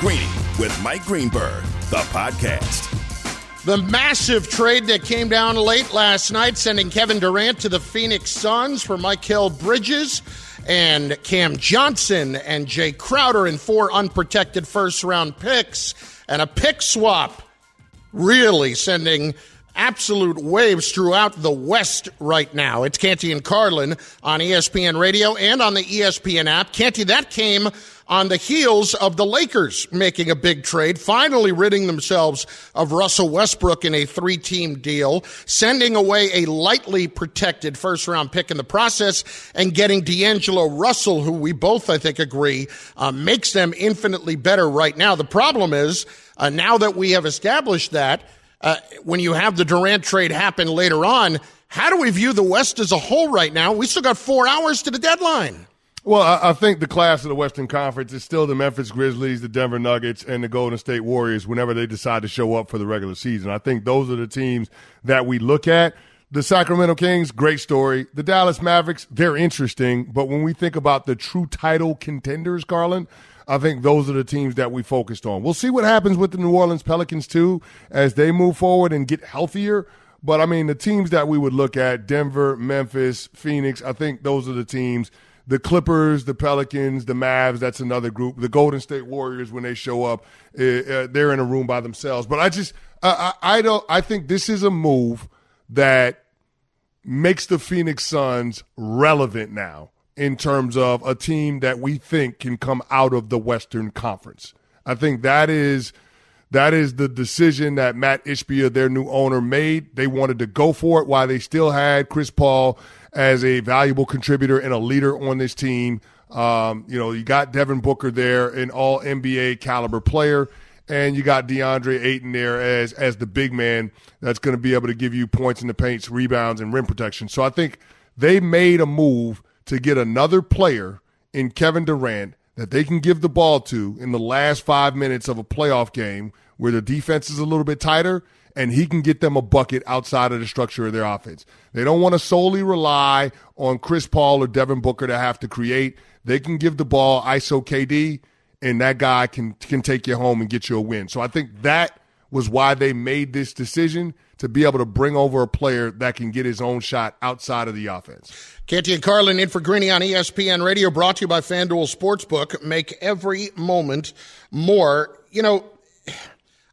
Greeny with Mike Greenberg, the podcast. The massive trade that came down late last night, sending Kevin Durant to the Phoenix Suns for Mikal Bridges and Cam Johnson and Jae Crowder and four unprotected first round picks and a pick swap. Really sending absolute waves throughout the West right now. It's Canty and Carlin on ESPN Radio and on the ESPN app. Canty, that came on the heels of the Lakers making a big trade, finally ridding themselves of Russell Westbrook in a three team deal, sending away a lightly protected first round pick in the process, and getting D'Angelo Russell, who we both, I think, agree uh, makes them infinitely better right now. The problem is, uh, now that we have established that, uh, when you have the Durant trade happen later on, how do we view the West as a whole right now? We still got four hours to the deadline. Well, I, I, think the class of the Western Conference is still the Memphis Grizzlies, the Denver Nuggets, and the Golden State Warriors whenever they decide to show up for the regular season. I think those are the teams that we look at. The Sacramento Kings, great story. The Dallas Mavericks, they're interesting. But when we think about the true title contenders, Carlin, I think those are the teams that we focused on. We'll see what happens with the New Orleans Pelicans too as they move forward and get healthier. But I mean, the teams that we would look at Denver, Memphis, Phoenix, I think those are the teams. The Clippers, the Pelicans, the Mavs, that's another group. The Golden State Warriors, when they show up, uh, they're in a room by themselves. But I just, I, I don't, I think this is a move that makes the Phoenix Suns relevant now in terms of a team that we think can come out of the Western Conference. I think that is that is the decision that Matt Ishbia, their new owner, made. They wanted to go for it while they still had Chris Paul as a valuable contributor and a leader on this team. Um, you know, you got Devin Booker there, an all NBA caliber player, and you got DeAndre Ayton there as as the big man that's going to be able to give you points in the paints, rebounds, and rim protection. So I think they made a move to get another player in Kevin Durant that they can give the ball to in the last five minutes of a playoff game where the defense is a little bit tighter and he can get them a bucket outside of the structure of their offense. They don't want to solely rely on Chris Paul or Devin Booker to have to create. They can give the ball ISO KD and that guy can can take you home and get you a win. So I think that was why they made this decision to be able to bring over a player that can get his own shot outside of the offense. Canty and Carlin in for Greeny on ESPN Radio, brought to you by FanDuel Sportsbook. Make every moment more. You know,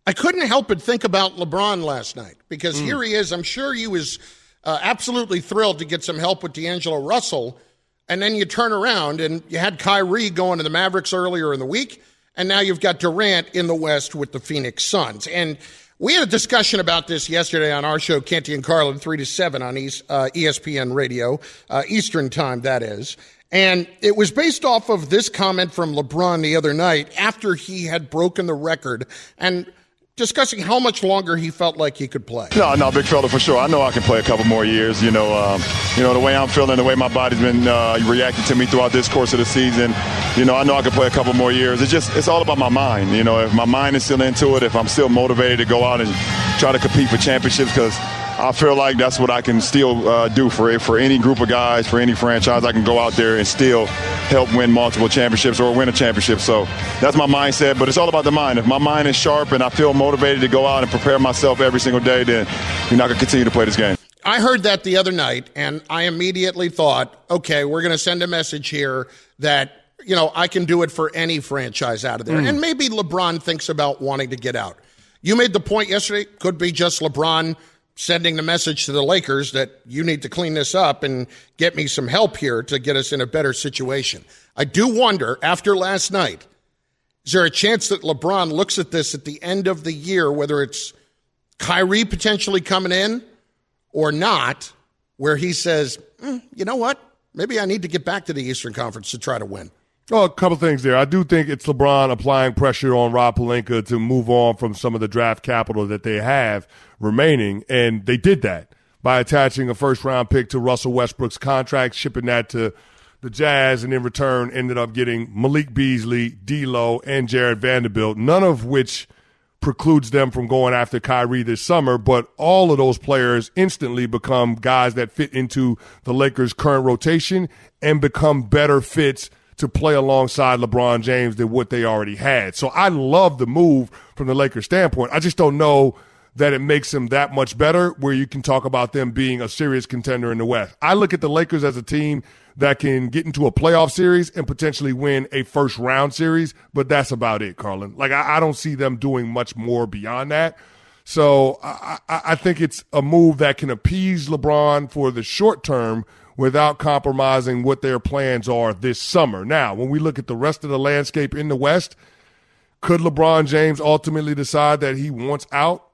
I couldn't help but think about LeBron last night because mm. here he is. I'm sure he was uh, absolutely thrilled to get some help with D'Angelo Russell. And then you turn around and you had Kyrie going to the Mavericks earlier in the week. And now you've got Durant in the West with the Phoenix Suns. And we had a discussion about this yesterday on our show, Canty and Carlin, 3 to 7 on East, uh, ESPN Radio, uh, Eastern Time, that is. And it was based off of this comment from LeBron the other night after he had broken the record. And discussing how much longer he felt like he could play. No, no, big fella for sure. I know I can play a couple more years. You know, um, you know the way I'm feeling, the way my body's been uh, reacting to me throughout this course of the season. You know, I know I can play a couple more years. It's just, it's all about my mind. You know, if my mind is still into it, if I'm still motivated to go out and try to compete for championships, because I feel like that's what I can still uh, do for for any group of guys, for any franchise. I can go out there and still help win multiple championships or win a championship. So that's my mindset. But it's all about the mind. If my mind is sharp and I feel motivated to go out and prepare myself every single day, then you're not going to continue to play this game. I heard that the other night, and I immediately thought, okay, we're going to send a message here that you know I can do it for any franchise out of there, mm. and maybe LeBron thinks about wanting to get out. You made the point yesterday. Could be just LeBron sending the message to the Lakers that you need to clean this up and get me some help here to get us in a better situation. I do wonder, after last night, is there a chance that LeBron looks at this at the end of the year, whether it's Kyrie potentially coming in or not, where he says, mm, you know what? Maybe I need to get back to the Eastern Conference to try to win. Oh, a couple things there. I do think it's LeBron applying pressure on Rob Pelinka to move on from some of the draft capital that they have remaining, and they did that by attaching a first round pick to Russell Westbrook's contract, shipping that to the Jazz, and in return ended up getting Malik Beasley, D'Lo, and Jarred Vanderbilt. None of which precludes them from going after Kyrie this summer, but all of those players instantly become guys that fit into the Lakers' current rotation and become better fits to play alongside LeBron James than what they already had. So I love the move from the Lakers standpoint. I just don't know that it makes them that much better where you can talk about them being a serious contender in the West. I look at the Lakers as a team that can get into a playoff series and potentially win a first round series, but that's about it, Carlin. Like, I, I don't see them doing much more beyond that. So I, I think it's a move that can appease LeBron for the short term without compromising what their plans are this summer. Now, when we look at the rest of the landscape in the West, could LeBron James ultimately decide that he wants out?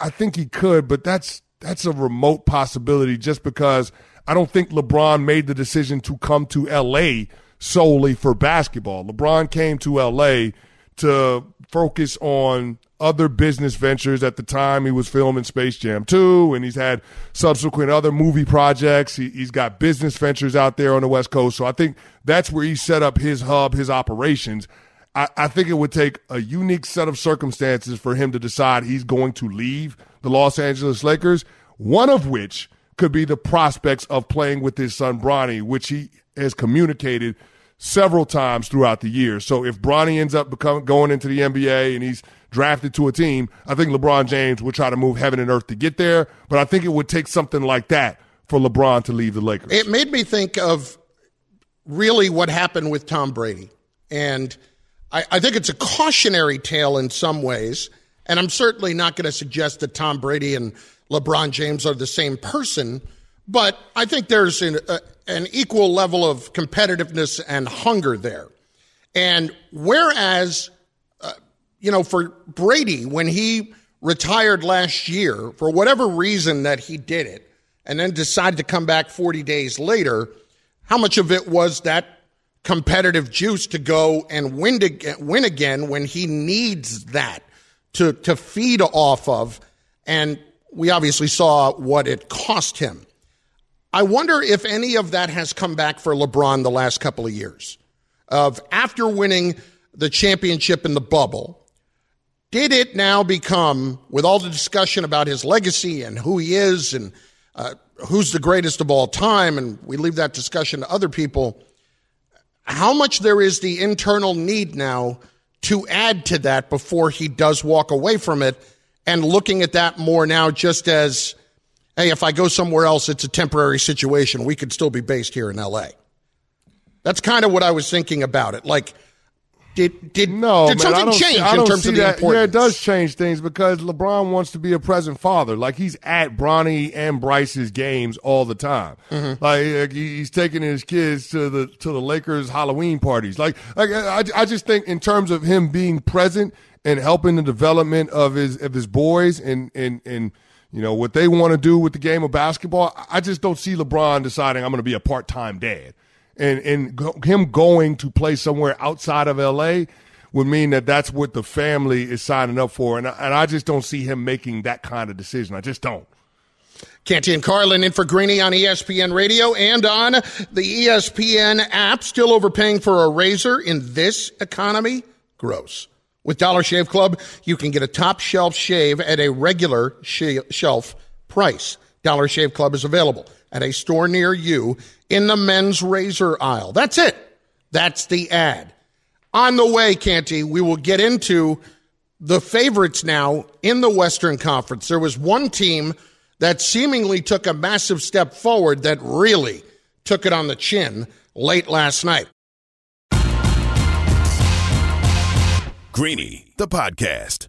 I think he could, but that's that's a remote possibility just because I don't think LeBron made the decision to come to LA solely for basketball. LeBron came to LA to focus on other business ventures at the time he was filming Space Jam 2 and he's had subsequent other movie projects. He, has got business ventures out there on the West Coast. So I think that's where he set up his hub, his operations. I, I think it would take a unique set of circumstances for him to decide he's going to leave the Los Angeles Lakers, one of which could be the prospects of playing with his son Bronny, which he has communicated – several times throughout the year. So if Bronny ends up becoming going into the NBA and he's drafted to a team, I think LeBron James would try to move heaven and earth to get there. But I think it would take something like that for LeBron to leave the Lakers. It made me think of really what happened with Tom Brady. And I, I think it's a cautionary tale in some ways. And I'm certainly not going to suggest that Tom Brady and LeBron James are the same person. But I think there's an, a, an equal level of competitiveness and hunger there. And whereas, uh, you know, for Brady, when he retired last year, for whatever reason that he did it, and then decided to come back 40 days later, how much of it was that competitive juice to go and win, to, win again when he needs that to, to feed off of? And we obviously saw what it cost him. I wonder if any of that has come back for LeBron the last couple of years. Of after winning the championship in the bubble, did it now become, with all the discussion about his legacy and who he is and uh, who's the greatest of all time, and we leave that discussion to other people, how much there is the internal need now to add to that before he does walk away from it, and looking at that more now just as hey, if I go somewhere else, it's a temporary situation. We could still be based here in LA. That's kind of what I was thinking about it. Like, did did no did man, something change see, in terms of the that. importance? Yeah, it does change things because LeBron wants to be a present father. Like he's at Bronny and Bryce's games all the time. Mm-hmm. Like he's taking his kids to the to the Lakers Halloween parties. Like, like I, I just think in terms of him being present and helping the development of his of his boys and and and you know, what they want to do with the game of basketball, I just don't see LeBron deciding I'm going to be a part time dad. And, and go, him going to play somewhere outside of LA would mean that that's what the family is signing up for. And, and I just don't see him making that kind of decision. I just don't. Canty and Carlin in for Greeny on ESPN Radio and on the ESPN app. Still overpaying for a razor in this economy? Gross. With Dollar Shave Club, you can get a top shelf shave at a regular sh- shelf price. Dollar Shave Club is available at a store near you in the men's razor aisle. That's it. That's the ad. On the way, Canty, we will get into the favorites now in the Western Conference. There was one team that seemingly took a massive step forward that really took it on the chin late last night. Greeny, the podcast.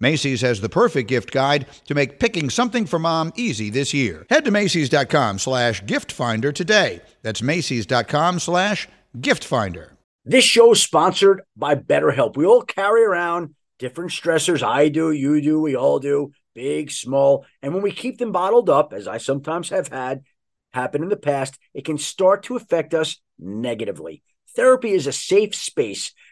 Macy's has the perfect gift guide to make picking something for mom easy this year. Head to Macy's.com slash gift finder today. That's Macy's.com slash gift finder. This show is sponsored by BetterHelp. We all carry around different stressors. I do, you do, we all do, big, small. And when we keep them bottled up, as I sometimes have had happen in the past, it can start to affect us negatively. Therapy is a safe space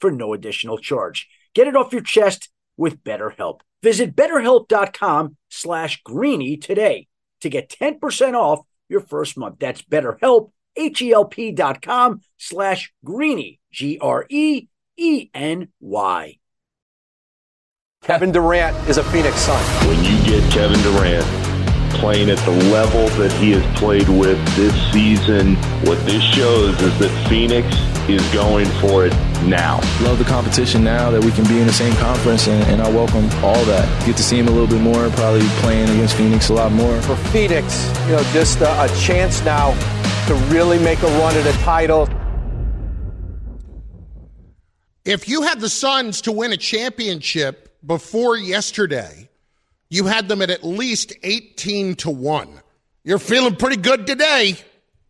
for no additional charge. Get it off your chest with BetterHelp. Visit betterhelp.com slash greeny today to get 10% off your first month. That's betterhelp, H-E-L-P dot com slash greeny, G-R-E-E-N-Y. Kevin Durant is a Phoenix Sun. When you get Kevin Durant playing at the level that he has played with this season, what this shows is that Phoenix is going for it now. Love the competition now that we can be in the same conference, and, and I welcome all that. Get to see him a little bit more, probably playing against Phoenix a lot more. For Phoenix, you know, just a, a chance now to really make a run at a title. If you had the Suns to win a championship before yesterday, you had them at at least 18 to 1. You're feeling pretty good today.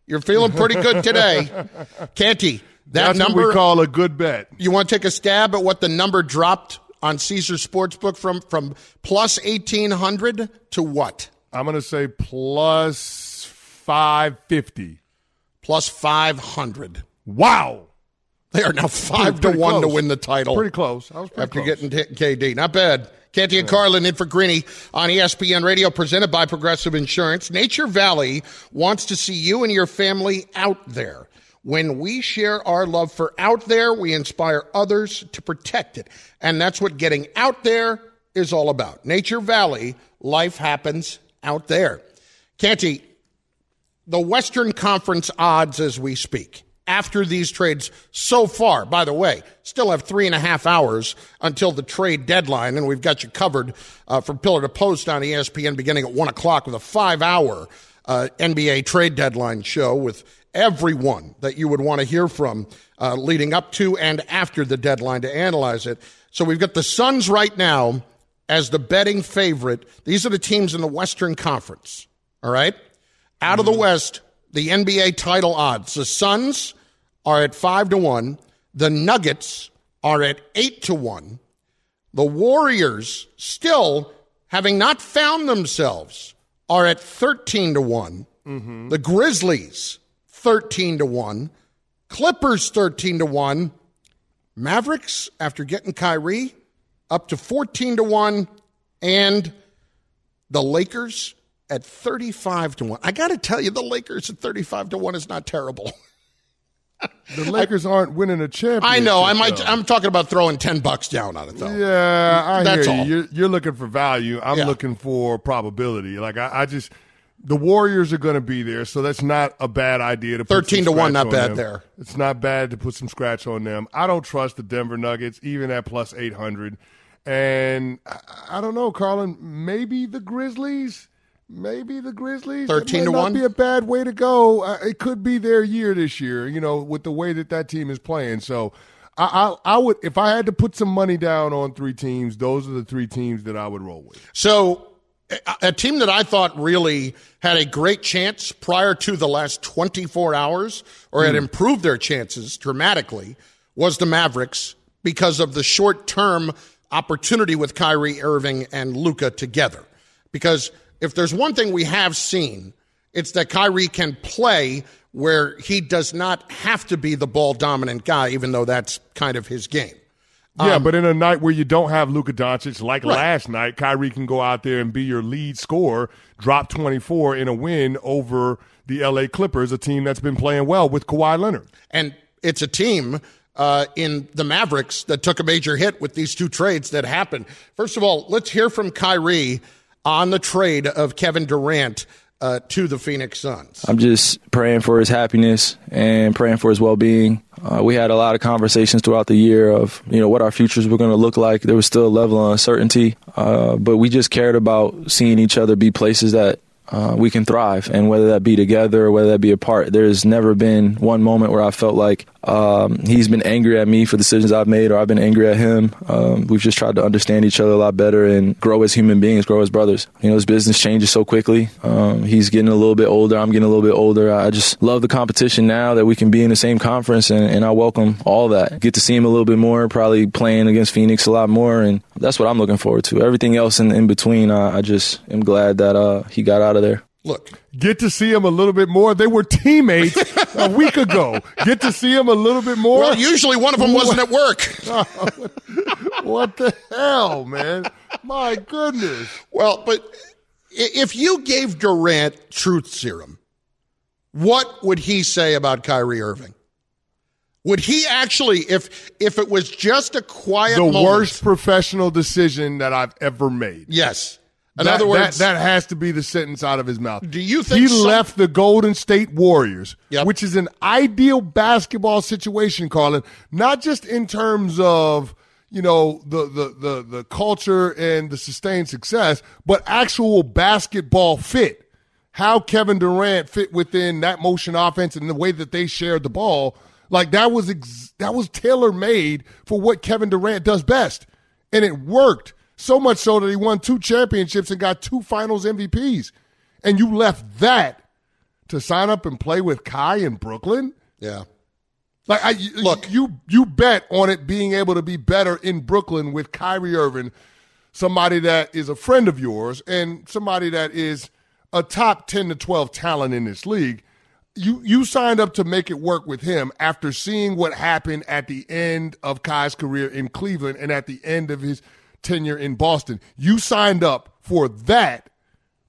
You're feeling pretty good today. Canty, that That's number what we call a good bet. You want to take a stab at what the number dropped on Caesar Sportsbook from from plus 1800 to what? I'm going to say plus 550. Plus 500. Wow. They are now 5 Pretty to 1 to win the title. Pretty close. I was pretty after close. getting KD. Not bad. Canty and Carlin in for Greeny on ESPN Radio, presented by Progressive Insurance. Nature Valley wants to see you and your family out there. When we share our love for out there, we inspire others to protect it. And that's what getting out there is all about. Nature Valley, life happens out there. Canty, the Western Conference odds as we speak after these trades so far. By the way, still have three and a half hours until the trade deadline, and we've got you covered uh, from pillar to post on ESPN beginning at one o'clock with a five hour uh, NBA trade deadline show with everyone that you would want to hear from uh, leading up to and after the deadline to analyze it. So we've got the Suns right now as the betting favorite. These are the teams in the Western Conference. All right. Out of the West, the NBA title odds. The Suns are at five to one. The Nuggets are at eight to one. The Warriors, still having not found themselves, are at 13 to one. Mm-hmm. The Grizzlies, 13 to one. Clippers, 13 to one. Mavericks, after getting Kyrie, up to 14 to one. And the Lakers at 35 to 1. I got to tell you, the Lakers at 35 to 1 is not terrible. The Lakers aren't winning a championship. I know. I might. though. I'm talking about throwing 10 bucks down on it, though. Yeah, I That's hear you. all. You're, you're looking for value. I'm Yeah. looking for probability. Like I, I just, the Warriors are going to be there, so that's not a bad idea to put 13 some to one, not on bad them. there. It's not bad to put some scratch on them. I don't trust the Denver Nuggets even at plus 800, and I, I don't know, Carlin. Maybe the Grizzlies. Maybe the Grizzlies. That 13 might to not one? Be a bad way to go. Uh, it could be their year this year. You know, with the way that that team is playing. So. I, I I would if I had to put some money down on three teams, those are the three teams that I would roll with. So a team that I thought really had a great chance prior to the last 24 hours or had improved their chances dramatically was the Mavericks because of the short term opportunity with Kyrie Irving and Luka together. Because if there's one thing we have seen, it's that Kyrie can play where he does not have to be the ball dominant guy, even though that's kind of his game. Yeah, Um, but in a night where you don't have Luka Doncic, like Right. last night, Kyrie can go out there and be your lead scorer, drop 24 in a win over the LA Clippers, a team that's been playing well with Kawhi Leonard. And it's a team uh, in the Mavericks that took a major hit with these two trades that happened. First of all, let's hear from Kyrie on the trade of Kevin Durant uh, to the Phoenix Suns. I'm just praying for his happiness and praying for his well-being. Uh, we had a lot of conversations throughout the year of you know what our futures were going to look like. There was still a level of uncertainty, uh, but we just cared about seeing each other be places that uh, we can thrive, and whether that be together or whether that be apart. There's never been one moment where I felt like um, he's been angry at me for decisions I've made, or I've been angry at him. Um, we've just tried to understand each other a lot better and grow as human beings, grow as brothers. You know, his business changes so quickly. Um, he's getting a little bit older. I'm getting a little bit older. I just love the competition now that we can be in the same conference, and, and I welcome all that. Get to see him a little bit more, probably playing against Phoenix a lot more, and that's what I'm looking forward to. Everything else in, in between, I, I just am glad that uh, he got out of there. Look, Get to see him a little bit more. They were teammates a week ago. Get to see him a little bit more. well, usually one of them wasn't at work. what the hell, man? My goodness. Well, but if you gave Durant truth serum, what would he say about Kyrie Irving? Would he actually, if if it was just a quiet The moment- worst professional decision that I've ever made. Yes. In That- other words, that, that has to be the sentence out of his mouth. Do you think he some- left the Golden State Warriors, Yep. which is an ideal basketball situation, Carlin? Not just in terms of you know the the the the culture and the sustained success, but actual basketball fit. How Kevin Durant fit within that motion offense and the way that they shared the ball, like that was ex- that was tailor made for what Kevin Durant does best, and it worked. So much so that he won two championships and got two finals MVPs. And you left that to sign up and play with Ky in Brooklyn? yeah. Like I look, you you bet on it being able to be better in Brooklyn with Kyrie Irving, somebody that is a friend of yours and somebody that is a top 10 to 12 talent in this league. You you signed up to make it work with him after seeing what happened at the end of Ky's career in Cleveland and at the end of his tenure in Boston. You signed up for that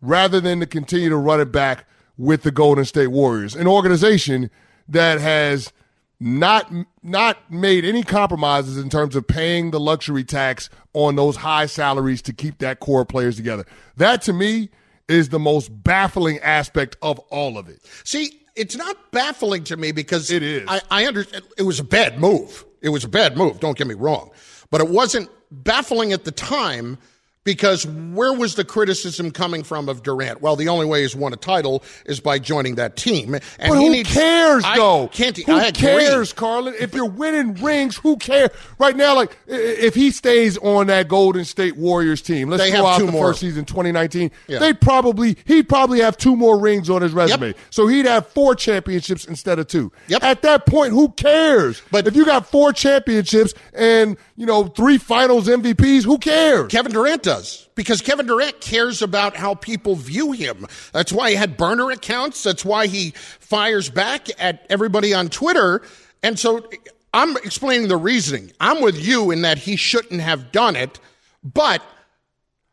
rather than to continue to run it back with the Golden State Warriors, an organization that has not not made any compromises in terms of paying the luxury tax on those high salaries to keep that core players together. That to me is the most baffling aspect of all of it. See, it's not baffling to me because It is. I, I understand it was a bad move. It was a bad move. Don't get me wrong, but it wasn't baffling at the time because where was the criticism coming from of Durant? Well, the only way he's won a title is by joining that team. And But who needs, cares, I though? Can't who I agree. cares, Carlin? If you're winning rings, who cares? Right now, like if he stays on that Golden State Warriors team, let's They go have out two the more. first season, 2019. Yeah. They probably he'd probably have two more rings on his resume, so he'd have four championships instead of two. Yep. At that point, who cares? But- if you got four championships and you know three Finals MVPs, who cares? Kevin Durant does because Kevin Durant cares about how people view him. That's why he had burner accounts. That's why he fires back at everybody on Twitter. And so I'm explaining the reasoning. I'm with you in that he shouldn't have done it, but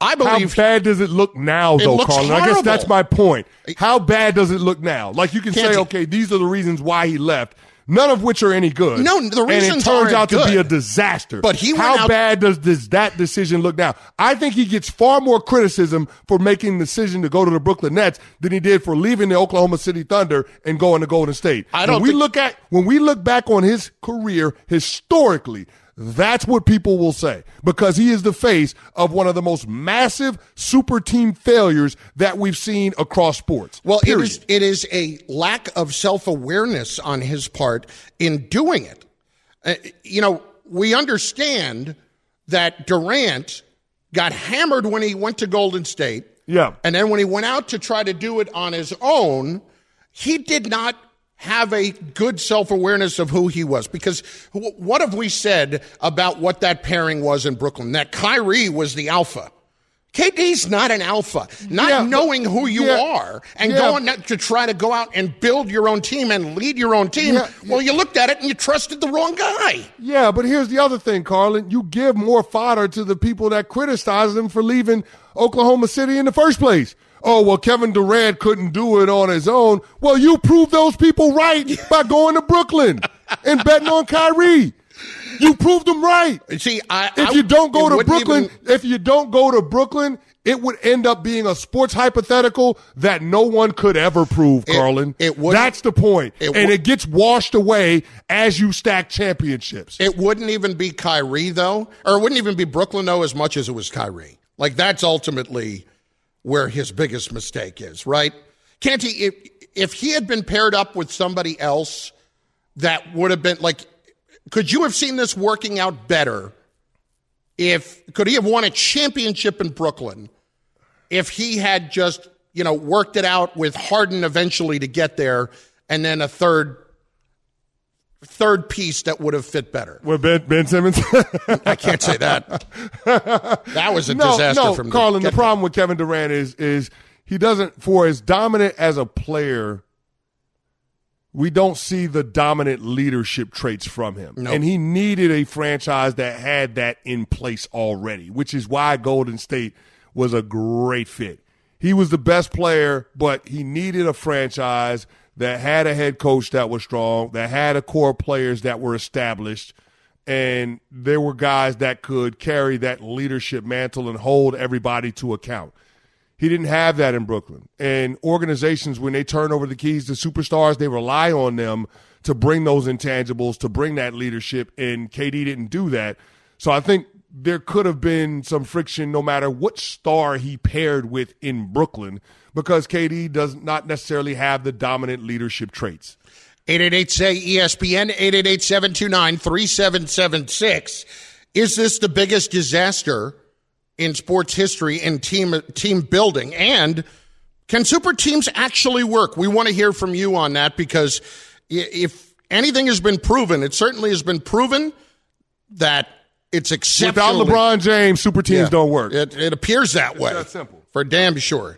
I believe. How bad does it look now, though, Carlin? I guess that's my point. How bad does it look now? Like you can Can't say, okay, these are the reasons why he left. None of which are any good. No, the and it turns out to be a disaster. But he how out- bad does this that decision look now? I think he gets far more criticism for making the decision to go to the Brooklyn Nets than he did for leaving the Oklahoma City Thunder and going to Golden State. I don't When we think- look at when we look back on his career historically, that's what people will say because he is the face of one of the most massive super team failures that we've seen across sports. Well, it is it is a lack of self awareness on his part in doing it. Uh, you know, we understand that Durant got hammered when he went to Golden State, Yeah. And then when he went out to try to do it on his own, he did not have a good self awareness of who he was. Because what have we said about what that pairing was in Brooklyn? That Kyrie was the alpha. KD's not an alpha. Not Yeah, knowing who you yeah, are and yeah. going to try to go out and build your own team and lead your own team. Well, you looked at it and you trusted the wrong guy. Yeah, but here's the other thing, Carlin. You give more fodder to the people that criticize him for leaving Oklahoma City in the first place. Oh, well, Kevin Durant couldn't do it on his own. Well, you proved those people right by going to Brooklyn and betting on Kyrie. You proved them right. See, I, If I- you don't go to Brooklyn, even- if you don't go to Brooklyn, it would end up being a sports hypothetical that no one could ever prove, It- Carlin. it wouldn't- That's the point. it and would- it gets washed away as you stack championships. It wouldn't even be Kyrie though, or it wouldn't even be Brooklyn though, as much as it was Kyrie. Like that's ultimately where his biggest mistake is, right? Can't he? If, if he had been paired up with somebody else, that would have been like. Could you have seen this working out better? If could he have won a championship in Brooklyn if he had just you know worked it out with Harden eventually to get there, and then a third third piece that would have fit better. With Ben, ben Simmons? I can't say that. That was a no, disaster no, from the Carlin. The get-go. problem with Kevin Durant is is he doesn't for as dominant as a player. We don't see the dominant leadership traits from him, Nope. and he needed a franchise that had that in place already, which is why Golden State was a great fit. He was the best player, but he needed a franchise that had a head coach that was strong, that had a core players that were established, and there were guys that could carry that leadership mantle and hold everybody to account. He didn't have that in Brooklyn. And organizations, when they turn over the keys to superstars, they rely on them to bring those intangibles, to bring that leadership. And KD didn't do that. So I think there could have been some friction no matter what star he paired with in Brooklyn because KD does not necessarily have the dominant leadership traits. 888 say ESPN 888 729 3776. Is this the biggest disaster in sports history in team team building? And can super teams actually work? We want to hear from you on that because if anything has been proven, it certainly has been proven that it's exceptional. Without. LeBron James, super teams don't work. It, it appears that way. that simple. For damn sure.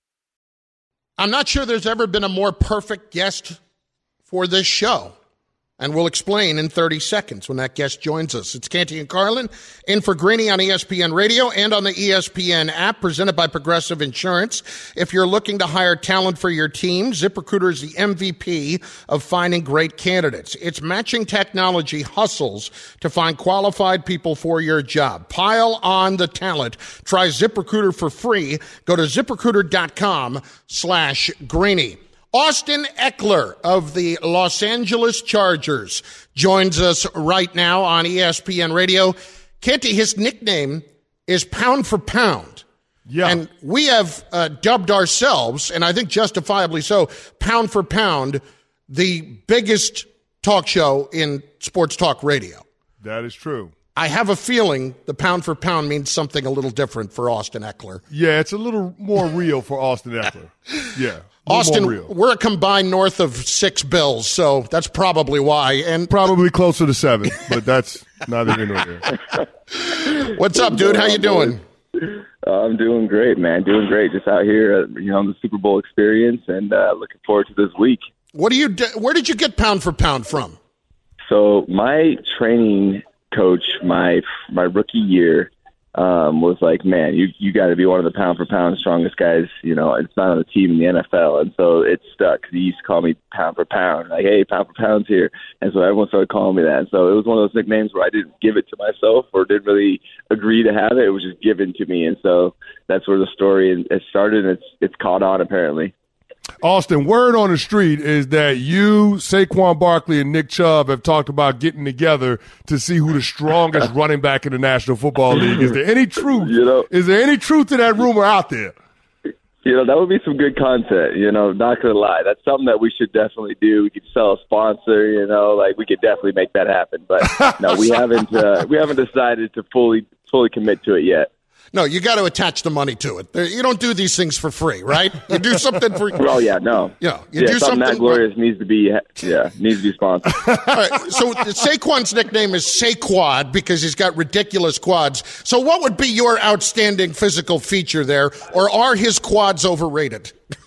I'm not sure there's ever been a more perfect guest for this show. And we'll explain in 30 seconds when that guest joins us. It's Canty and Carlin in for Greeny on ESPN Radio and on the ESPN app presented by Progressive Insurance. If you're looking to hire talent for your team, ZipRecruiter is the MVP of finding great candidates. Its matching technology hustles to find qualified people for your job. Pile on the talent. Try ZipRecruiter for free. Go to ziprecruiter.com slash Greeny. Austin Ekeler of the Los Angeles Chargers joins us right now on ESPN Radio. Canty, his nickname is Pound for Pound. Yeah. And we have uh, dubbed ourselves, and I think justifiably so, Pound for Pound, the biggest talk show in sports talk radio. That is true. I have a feeling the pound for pound means something a little different for Austin Ekeler. Yeah, it's a little more real for Austin Ekeler. Yeah. Austin, we're a combined north of six bills, so that's probably why. And probably closer to seven, but that's neither here nor there. What's up, dude? How you doing? Uh, I'm doing great, man. Doing great. Just out here, uh, you know, on the Super Bowl experience, and uh, looking forward to this week. What do you? Do, where did you get pound for pound from? So my training coach, my my rookie year, um, was like, man, you you got to be one of the pound for pound strongest guys. You know, it's not on the team in the NFL, and so it stuck. He used to call me pound for pound, like, hey, pound for pound's here, and so everyone started calling me that. And so it was one of those nicknames where I didn't give it to myself or didn't really agree to have it. It was just given to me, and so that's where the story it started. And it's it's caught on apparently. Austin, word on the street is that you, Saquon Barkley, and Nick Chubb have talked about getting together to see who the strongest running back in the National Football League. Is there any truth? You know, is there any truth to that rumor out there? You know, that would be some good content. You know, not gonna lie, that's something that we should definitely do. We could sell a sponsor. You know, like we could definitely make that happen. But no, we haven't. Uh, we haven't decided to fully fully commit to it yet. No, you got to attach the money to it. You don't do these things for free, right? You do something for. oh yeah, no. Yeah, you yeah, do something, something that glorious needs to be yeah needs to be sponsored. All right, so Saquon's nickname is Saquad because he's got ridiculous quads. So what would be your outstanding physical feature there, or are his quads overrated?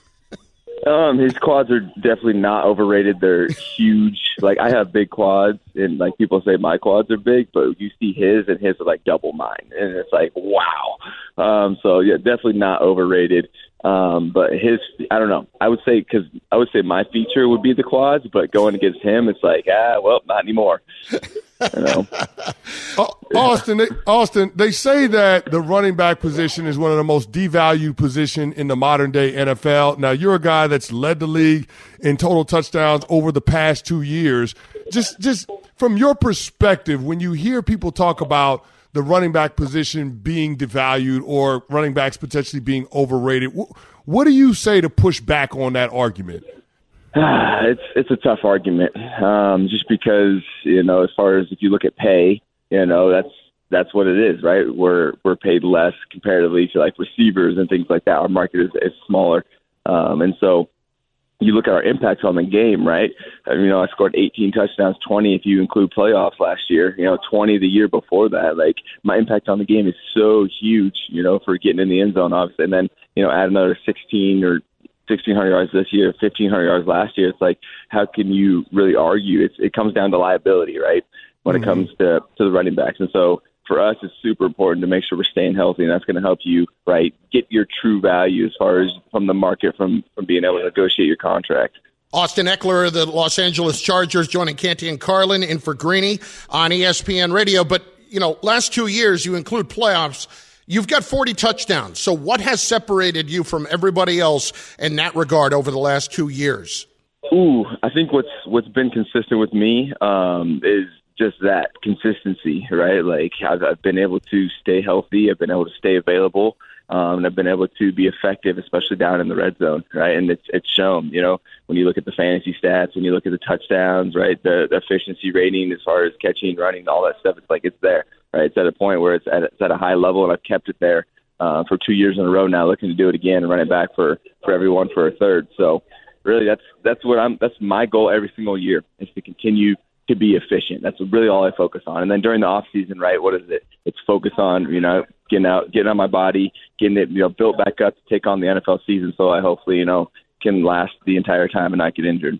Um, his quads are definitely not overrated. They're huge. Like I have big quads, and like people say my quads are big, but you see his, and his are like double mine, and it's like wow. Um, so yeah, definitely not overrated. Um, but his, I don't know. I would say because I would say my feature would be the quads, but going against him, it's like ah, well, not anymore. Know? Uh, Austin, they, Austin, they say that the running back position is one of the most devalued position in the modern day NFL. Now, you're a guy that's led the league in total touchdowns over the past two years. Just, just from your perspective, when you hear people talk about the running back position being devalued or running backs potentially being overrated, what do you say to push back on that argument? it's it's a tough argument, um, just because you know, as far as if you look at pay, you know, that's that's what it is, right? We're we're paid less comparatively to like receivers and things like that. Our market is, is smaller, um, and so you look at our impacts on the game, right? You know, I scored 18 touchdowns, 20 if you include playoffs last year. You know, 20 the year before that. Like my impact on the game is so huge. You know, for getting in the end zone, obviously, and then you know add another 16 or 1,600 yards this year, 1,500 yards last year. It's like, how can you really argue? It's, it comes down to liability, right? When mm-hmm. it comes to, to the running backs. And so for us, it's super important to make sure we're staying healthy, and that's going to help you, right, get your true value as far as from the market, from, from being able to negotiate your contract. Austin Ekeler of the Los Angeles Chargers joining Canty and Carlin in for Greeny on ESPN Radio. But, you know, last two years, you include playoffs You've got 40 touchdowns. So what has separated you from everybody else in that regard over the last two years? Ooh, I think what's what's been consistent with me um, is just that consistency, right? Like I've, I've been able to stay healthy. I've been able to stay available. Um, and I've been able to be effective, especially down in the red zone, right? And it's it's shown, you know, when you look at the fantasy stats, when you look at the touchdowns, right, the, the efficiency rating as far as catching, running, all that stuff, it's like it's there, right? It's at a point where it's at it's at a high level, and I've kept it there uh, for two years in a row now, looking to do it again and run it back for for everyone for a third. So really, that's that's what I'm. That's my goal every single year is to continue to be efficient. That's really all I focus on. And then during the off season, right, what is it? It's focus on, you know, getting out getting on my body, getting it, you know, built back up to take on the NFL season so I hopefully, you know, can last the entire time and not get injured.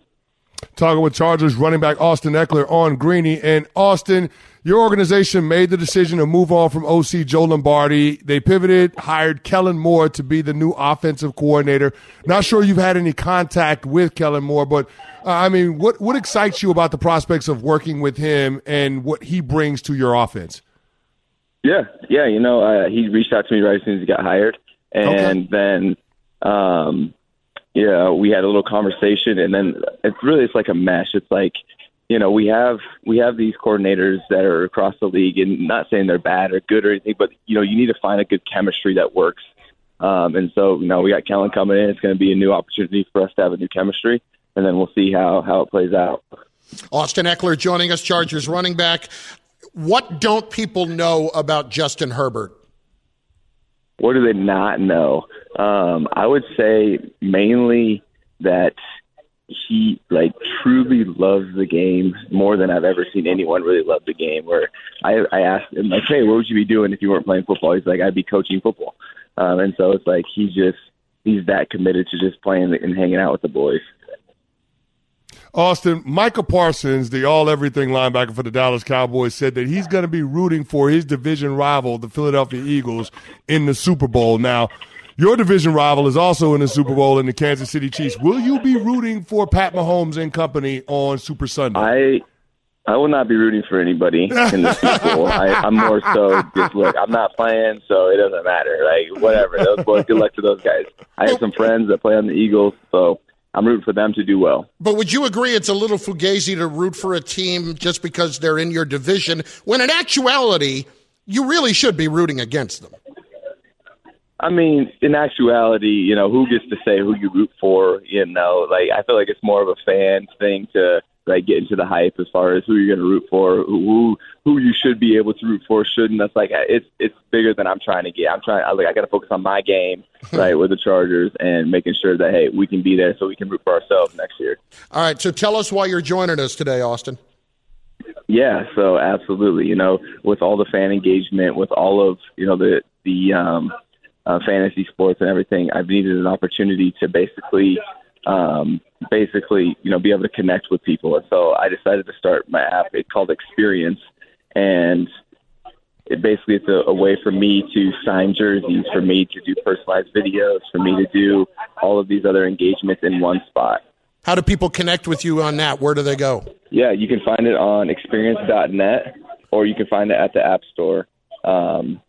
talking with Chargers running back Austin Ekeler on Greeny. And Austin, your organization made the decision to move on from OC Joe Lombardi. They pivoted, hired Kellen Moore to be the new offensive coordinator. Not sure you've had any contact with Kellen Moore, but uh, I mean, what what excites you about the prospects of working with him and what he brings to your offense? Yeah, yeah. You know, uh, he reached out to me right as soon as he got hired, and okay. then, um, yeah, we had a little conversation, and then it's really it's like a mesh. It's like, you know, we have we have these coordinators that are across the league, and not saying they're bad or good or anything, but you know, you need to find a good chemistry that works. Um, and so, you know, we got Kellen coming in. It's going to be a new opportunity for us to have a new chemistry, and then we'll see how how it plays out. Austin Ekeler joining us, Chargers running back. What don't people know about Justin Herbert? What do they not know? Um, I would say mainly that he like truly loves the game more than I've ever seen anyone really love the game. Where I, I asked him like, "Hey, what would you be doing if you weren't playing football?" He's like, "I'd be coaching football," um, and so it's like he's just he's that committed to just playing and hanging out with the boys. Austin, Micah Parsons, the all everything linebacker for the Dallas Cowboys, said that he's going to be rooting for his division rival, the Philadelphia Eagles, in the Super Bowl. Now, your division rival is also in the Super Bowl in the Kansas City Chiefs. Will you be rooting for Pat Mahomes and company on Super Sunday? I I will not be rooting for anybody in the Super Bowl. I, I'm more so just look. I'm not playing, so it doesn't matter. Like whatever. Those boys, good luck to those guys. I have some friends that play on the Eagles, so I'm rooting for them to do well. But would you agree it's a little fugazi to root for a team just because they're in your division when in actuality you really should be rooting against them? I mean, in actuality, you know, who gets to say who you root for? You know, like I feel like it's more of a fan thing to like get into the hype as far as who you're going to root for, who who you should be able to root for, shouldn't. That's like it's it's bigger than I'm trying to get. I'm trying. I like I got to focus on my game, right, with the Chargers, and making sure that hey, we can be there so we can root for ourselves next year. All right. So tell us why you're joining us today, Austin. Yeah. So absolutely. You know, with all the fan engagement, with all of you know the the um, uh, fantasy sports and everything, I've needed an opportunity to basically um, basically, you know, be able to connect with people. And so I decided to start my app. It's called Eksperience, and it basically it's a, a way for me to sign jerseys, for me to do personalized videos, for me to do all of these other engagements in one spot. How do people connect with you on that? Where do they go? Yeah, you can find it on experience.net or you can find it at the App Store um,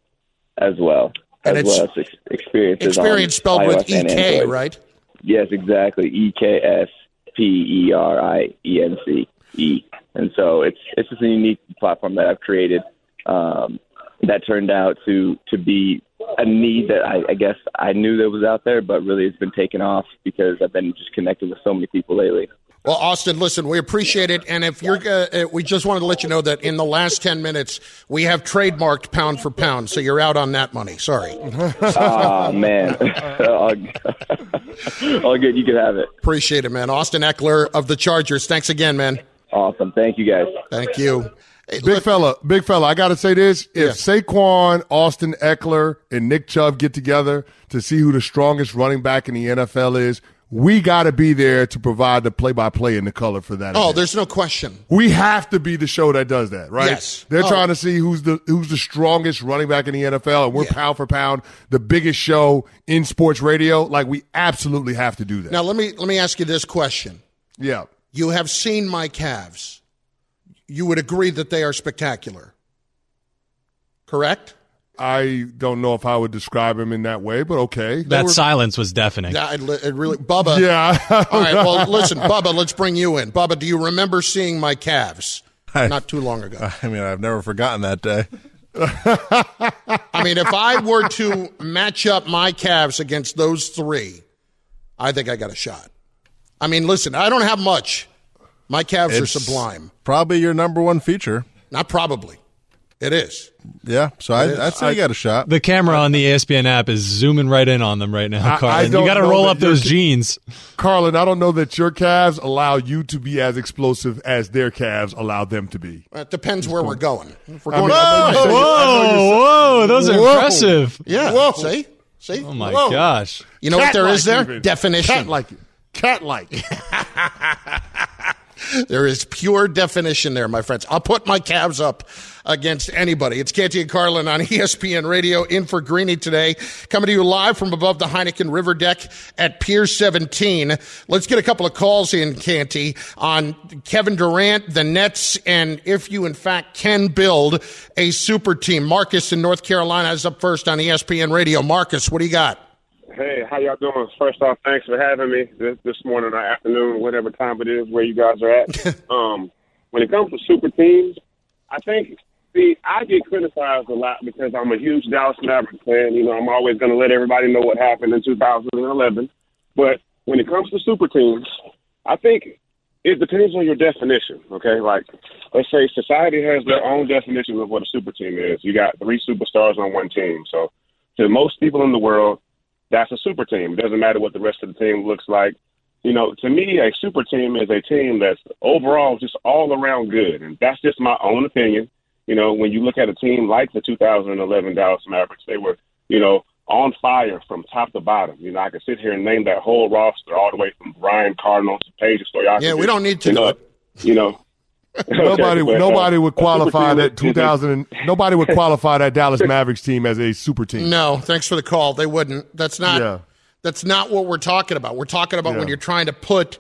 as well. And as well as experience. Eksperience spelled with EK, right? Yes, exactly. E K S P E R I E N C E. And so it's it's just a unique platform that I've created um, that turned out to to be a need that I, I guess I knew that was out there, but really it's been taken off because I've been just connected with so many people lately. Well, Austin, listen, we appreciate it, and if you're, uh, uh we just wanted to let you know that in the last ten minutes we have trademarked pound for pound, so you're out on that money. Sorry. oh man, all, all good. You can have it. Appreciate it, man. Austin Ekeler of the Chargers. Thanks again, man. Awesome. Thank you, guys. Thank you. Hey, big look, fella, big fella. I got to say this: if yeah. Saquon, Austin Ekeler, and Nick Chubb get together to see who the strongest running back in the NFL is, we got to be there to provide the play-by-play and the color for that. Oh, event. there's no question. We have to be the show that does that, right? Yes. They're oh. trying to see who's the who's the strongest running back in the NFL, and we're yeah. pound for pound the biggest show in sports radio. Like we absolutely have to do that. Now let me let me ask you this question. Yeah. You have seen my calves. You would agree that they are spectacular. Correct? I don't know if I would describe him in that way, but okay. That were, silence was deafening. Yeah, it, it really, Bubba. Yeah. all right. Well, listen, Bubba. Let's bring you in. Bubba, do you remember seeing my calves? I, Not too long ago. I mean, I've never forgotten that day. I mean, if I were to match up my calves against those three, I think I got a shot. I mean, listen, I don't have much. My calves it's are sublime. Probably your number one feature. Not probably. It is. Yeah, so I, I'd say I, you got a shot. The camera on the ESPN app is zooming right in on them right now, Carlin. you got to roll up those jeans. Carlin, I don't know that your calves allow you to be as explosive as their calves allow them to be. It depends where we're going. If we're going I mean, whoa, whoa, whoa, those are whoa. impressive. Yeah. Whoa. See? See? Oh, my whoa. gosh. You know Cat what there is there? Even. Definition. Cat like it. Cat like. there is pure definition there, my friends. I'll put my calves up against anybody. It's Canty and Carlin on ESPN Radio in for Greeny today, coming to you live from above the Heineken River deck at Pier 17. Let's get a couple of calls in, Canty, on Kevin Durant, the Nets, and if you in fact can build a super team. Marcus in North Carolina is up first on ESPN Radio. Marcus, what do you got? Hey, how y'all doing? First off, thanks for having me this, this morning or afternoon, whatever time it is where you guys are at. um, when it comes to super teams, I think see I get criticized a lot because I'm a huge Dallas Mavericks fan. You know, I'm always going to let everybody know what happened in 2011. But when it comes to super teams, I think it depends on your definition. Okay, like let's say society has their own definition of what a super team is. You got three superstars on one team, so to most people in the world that's a super team. It doesn't matter what the rest of the team looks like. You know, to me, a super team is a team that's overall just all around good. And that's just my own opinion. You know, when you look at a team like the 2011 Dallas Mavericks, they were, you know, on fire from top to bottom. You know, I could sit here and name that whole roster all the way from Brian Cardinal to Peja Stojakovic. Yeah, we don't need to you know, You know, nobody, okay, nobody uh, would qualify that 2000. nobody would qualify that Dallas Mavericks team as a super team. No, thanks for the call. They wouldn't. That's not. Yeah. That's not what we're talking about. We're talking about Yeah. when you're trying to put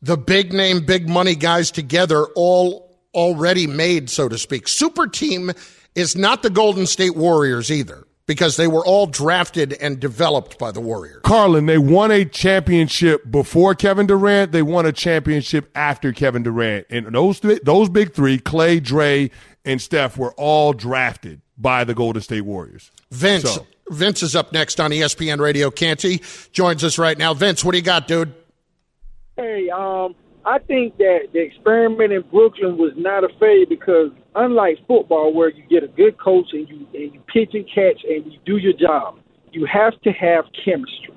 the big name, big money guys together, all already made, so to speak. Super team is not the Golden State Warriors either, because they were all drafted and developed by the Warriors. Carlin, they won a championship before Kevin Durant. They won a championship after Kevin Durant. And those th- those big three, Clay, Dre, and Steph, were all drafted by the Golden State Warriors. Vince, So- Vince is up next on ESPN Radio. Canty joins us right now. Vince, what do you got, dude? Hey, um, I think that the experiment in Brooklyn was not a failure because unlike football, where you get a good coach and you and you pitch and catch and you do your job, you have to have chemistry.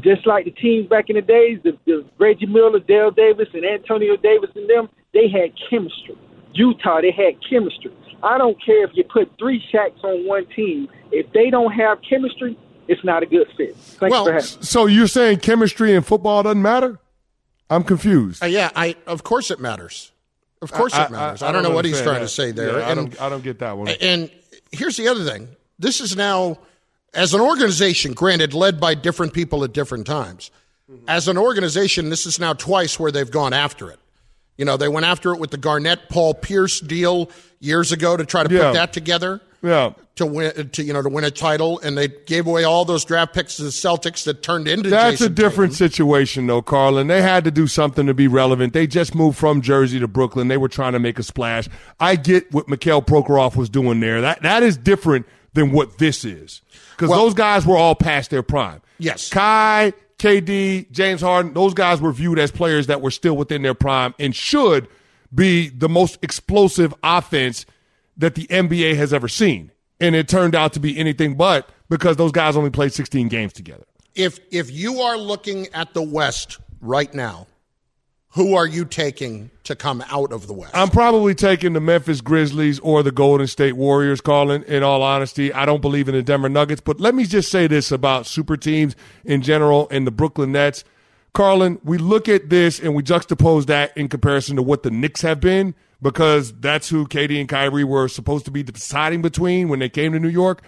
Just like the teams back in the days, the, the Reggie Miller, Dale Davis, and Antonio Davis and them, they had chemistry. Utah, they had chemistry. I don't care if you put three Shaqs on one team. If they don't have chemistry, it's not a good fit. Thanks well, for having me. so you're saying chemistry in football doesn't matter? I'm confused. Uh, yeah, I of course it matters. Of course I- it matters. I- I, I don't know don't what he's trying that. to say there. Yeah, I don't- I don't get that one. And here's the other thing. This is now as an organization, granted, led by different people at different times. Mm-hmm. As an organization, this is now twice where they've gone after it. You know, they went after it with the Garnett Paul Pierce deal years ago to try to Yeah. put that together Yeah. to win to you know to win a title, and they gave away all those draft picks to the Celtics that turned into That's Jason a different situation, though, Carlin. They had to do something to be relevant. They just moved from Jersey to Brooklyn. They were trying to make a splash. I get what Mikhail Prokhorov was doing there. That that is different than what this is, because Well- those guys were all past their prime. Yes. Ky, KD, James Harden, those guys were viewed as players that were still within their prime and should be the most explosive offense that the NBA has ever seen. And it turned out to be anything but because those guys only played 16 games together. if if you are looking at the West right now, who are you taking to come out of the West? I'm probably taking the Memphis Grizzlies or the Golden State Warriors, Carlin, in all honesty. I don't believe in the Denver Nuggets, but let me just say this about super teams in general and the Brooklyn Nets. Carlin, we look at this and we juxtapose that in comparison to what the Knicks have been because that's who KD and Kyrie were supposed to be deciding between when they came to New York.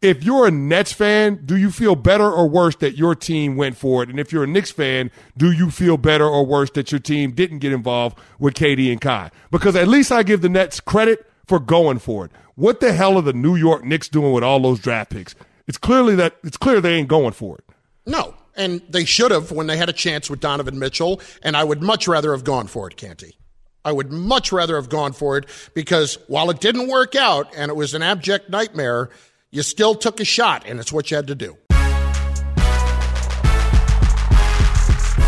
If you're a Nets fan, do you feel better or worse that your team went for it? And if you're a Knicks fan, do you feel better or worse that your team didn't get involved with KD and Ky? Because at least I give the Nets credit for going for it. What the hell are the New York Knicks doing with all those draft picks? It's clearly that it's clear they ain't going for it. no, and they should have when they had a chance with Donovan Mitchell. And I would much rather have gone for it, Canty. I would much rather have gone for it because while it didn't work out and it was an abject nightmare, you still took a shot, and it's what you had to do.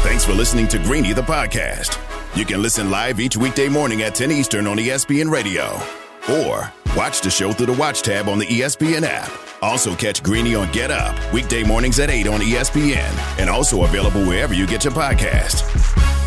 Thanks for listening to Greeny the podcast. You can listen live each weekday morning at 10 Eastern on ESPN Radio. Or watch the show through the Watch tab on the ESPN app. Also catch Greeny on Get Up, weekday mornings at 8 on ESPN. And also available wherever you get your podcast.